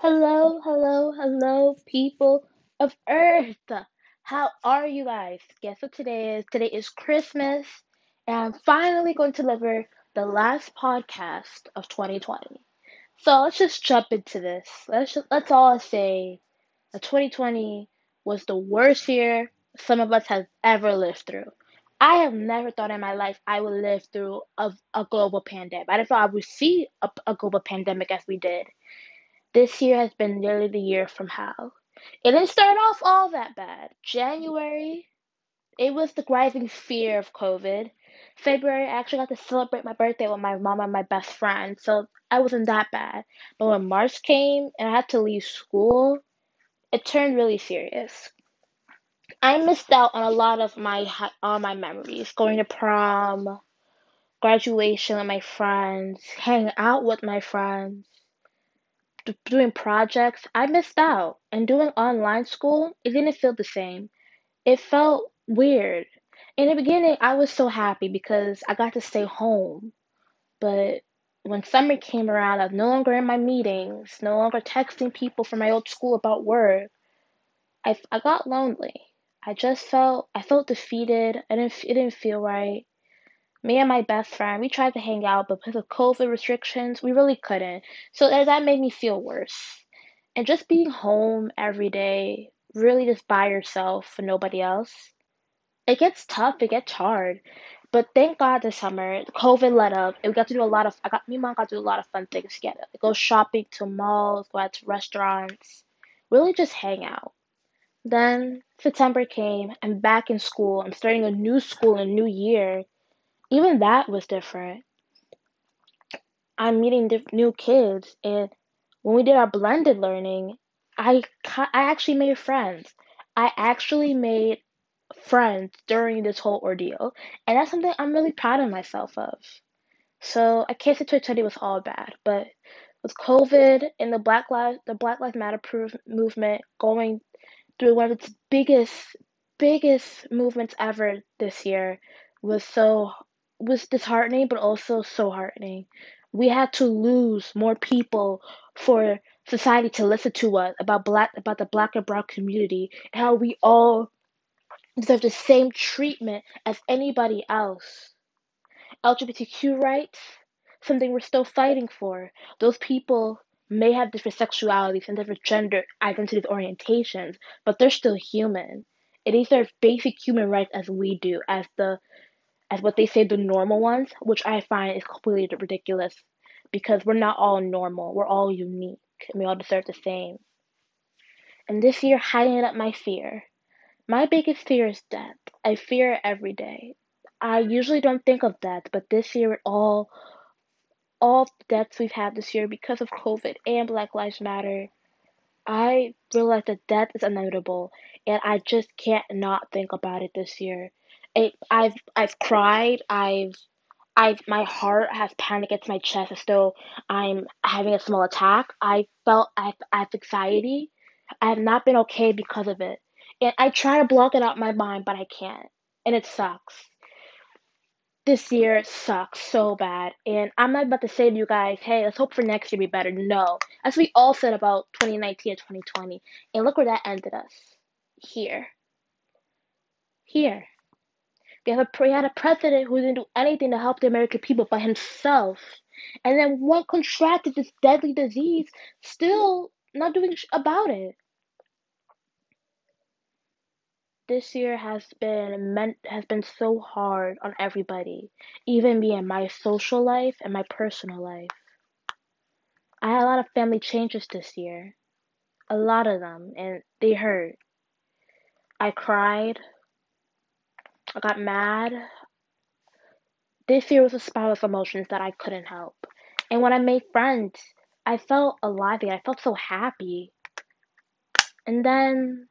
Hello, hello, hello, people of Earth. How are you guys? Guess what today is? Today is Christmas, and I'm finally going to deliver the last podcast of 2020. So let's just jump into this. Let's just, let's all say that 2020 was the worst year some of us have ever lived through. I have never thought in my life I would live through a, a global pandemic. I didn't thought I would see a, a global pandemic as we did. This year has been nearly the year from hell. It didn't start off all that bad. January, it was the rising fear of COVID. February, I actually got to celebrate my birthday with my mom and my best friend, so I wasn't that bad. But when March came and I had to leave school, it turned really serious. I missed out on a lot of my on my memories, going to prom, graduation with my friends, hanging out with my friends doing projects, I missed out. And doing online school, it didn't feel the same. It felt weird. In the beginning, I was so happy because I got to stay home. But when summer came around, I was no longer in my meetings, no longer texting people from my old school about work. I, I got lonely. I just felt I felt defeated. I didn't it didn't feel right me and my best friend, we tried to hang out, but because of COVID restrictions, we really couldn't. So that made me feel worse. And just being home every day, really just by yourself for nobody else, it gets tough, it gets hard. But thank God this summer, COVID let up, and we got to do a lot of, I got, me and mom got to do a lot of fun things together. Go shopping to malls, go out to restaurants, really just hang out. Then September came, I'm back in school, I'm starting a new school, a new year even that was different. I'm meeting diff- new kids, and when we did our blended learning, I I actually made friends. I actually made friends during this whole ordeal, and that's something I'm really proud of myself of. So I can't say 2020 was all bad, but with COVID and the Black Lives the Black Lives Matter movement going through one of its biggest biggest movements ever this year was so was disheartening, but also so heartening. We had to lose more people for society to listen to us about black about the black and brown community and how we all deserve the same treatment as anybody else. LGBTQ rights, something we're still fighting for. Those people may have different sexualities and different gender identities orientations, but they're still human. It deserves basic human rights as we do, as the as what they say the normal ones, which I find is completely ridiculous because we're not all normal. We're all unique and we all deserve the same. And this year, hiding up my fear. My biggest fear is death. I fear it every day. I usually don't think of death, but this year, all all deaths we've had this year because of COVID and Black Lives Matter, I realize that death is inevitable, and I just can't not think about it this year it I've I've cried. I've I've my heart has panic against my chest as though I'm having a small attack. I felt I I have anxiety. I have not been okay because of it. And I try to block it out my mind, but I can't. And it sucks. This year sucks so bad. And I'm not about to say to you guys, hey, let's hope for next year be better. No. As we all said about 2019 and 2020. And look where that ended us. Here. Here. We have a had a president who didn't do anything to help the American people but himself, and then one contracted this deadly disease, still not doing about it. This year has been meant has been so hard on everybody, even me in my social life and my personal life. I had a lot of family changes this year, a lot of them, and they hurt. I cried. I got mad. This year was a spiral of emotions that I couldn't help. And when I made friends, I felt alive again. I felt so happy. And then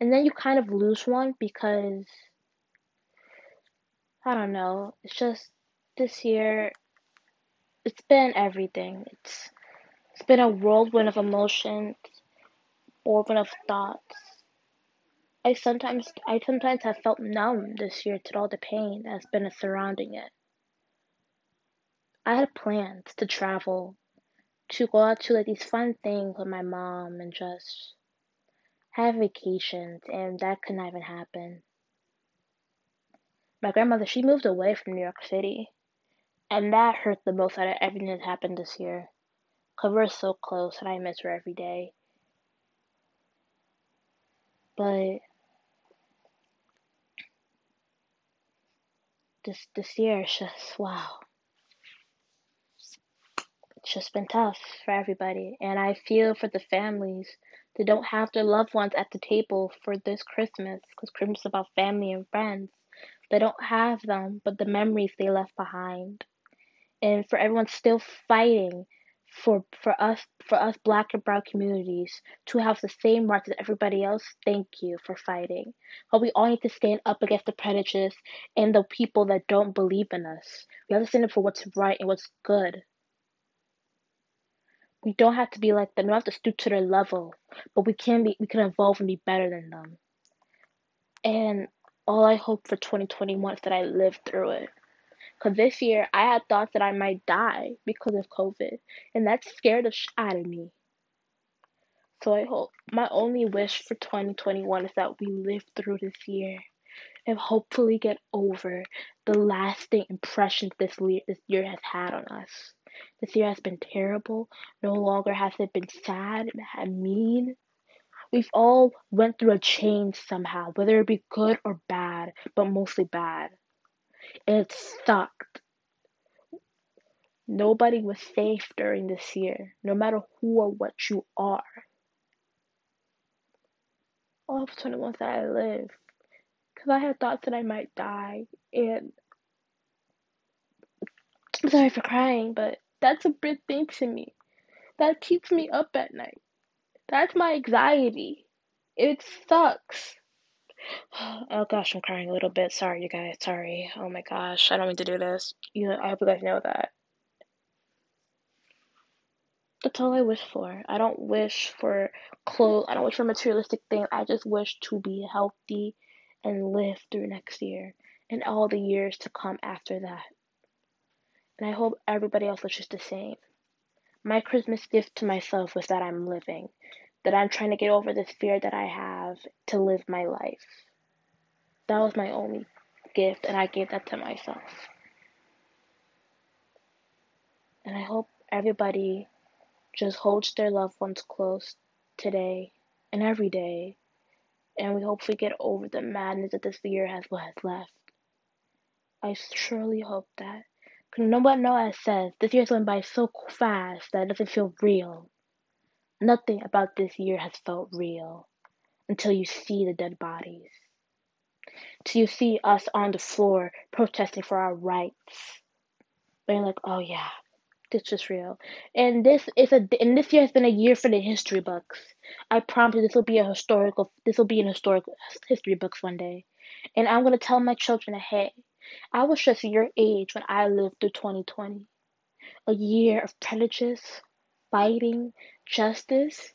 and then you kind of lose one because I don't know. It's just this year it's been everything. It's it's been a whirlwind of emotions, whirlwind of thoughts. I sometimes I sometimes have felt numb this year to all the pain that's been surrounding it. I had plans to travel, to go out to like these fun things with my mom and just have vacations, and that could not even happen. My grandmother, she moved away from New York City, and that hurt the most out of everything that happened this year. Cause we're so close, and I miss her every day. But this this year is just wow. It's just been tough for everybody, and I feel for the families that don't have their loved ones at the table for this Christmas, because Christmas is about family and friends. They don't have them, but the memories they left behind, and for everyone still fighting for for us for us black and brown communities to have the same rights as everybody else thank you for fighting. But we all need to stand up against the prejudice and the people that don't believe in us. We have to stand up for what's right and what's good. We don't have to be like them. We don't have to stoop to their level but we can be we can evolve and be better than them. And all i hope for 2021 is that i live through it because this year I had thoughts that I might die because of COVID, and that scared the shit out of me. So I hope my only wish for 2021 is that we live through this year and hopefully get over the lasting impressions this year has had on us. This year has been terrible. No longer has it been sad and mean. We've all went through a change somehow, whether it be good or bad, but mostly bad. It sucked. Nobody was safe during this year, no matter who or what you are. All of 21 that I live, because I had thoughts that I might die, and I'm sorry for crying, but that's a big thing to me. That keeps me up at night. That's my anxiety. It sucks. Oh gosh, I'm crying a little bit. Sorry, you guys. Sorry. Oh my gosh, I don't mean to do this. You, I hope you guys know that. That's all I wish for. I don't wish for clothes. I don't wish for materialistic things. I just wish to be healthy and live through next year and all the years to come after that. And I hope everybody else wishes the same. My Christmas gift to myself was that I'm living, that I'm trying to get over this fear that I have to live my life. That was my only gift, and I gave that to myself. And I hope everybody just holds their loved ones close today and every day. And we hopefully get over the madness that this year has has left. I surely hope that. Cause no one know as says this year's went by so fast that it doesn't feel real. Nothing about this year has felt real until you see the dead bodies. Till you see us on the floor protesting for our rights. But you're like, oh yeah, this is real. And this is a and this year has been a year for the history books. I promise you this will be a historical this will be an historical history books one day. And I'm gonna tell my children hey, I was just your age when I lived through 2020. A year of prejudice, fighting, justice,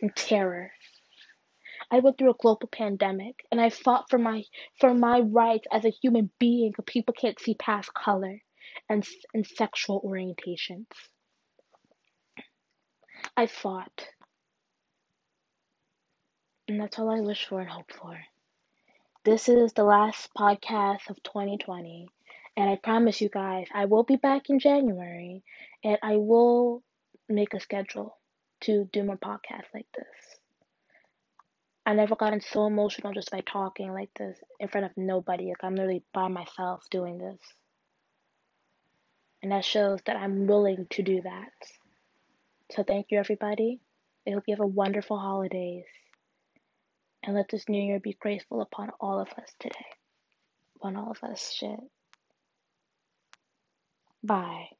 and terror. I went through a global pandemic and I fought for my for my rights as a human being people can't see past color and, and sexual orientations. I fought. And that's all I wish for and hope for. This is the last podcast of 2020. And I promise you guys, I will be back in January and I will make a schedule to do more podcasts like this. I never gotten so emotional just by talking like this in front of nobody. Like I'm literally by myself doing this. And that shows that I'm willing to do that. So thank you, everybody. I hope you have a wonderful holidays. And let this new year be graceful upon all of us today. Upon all of us, shit. Bye.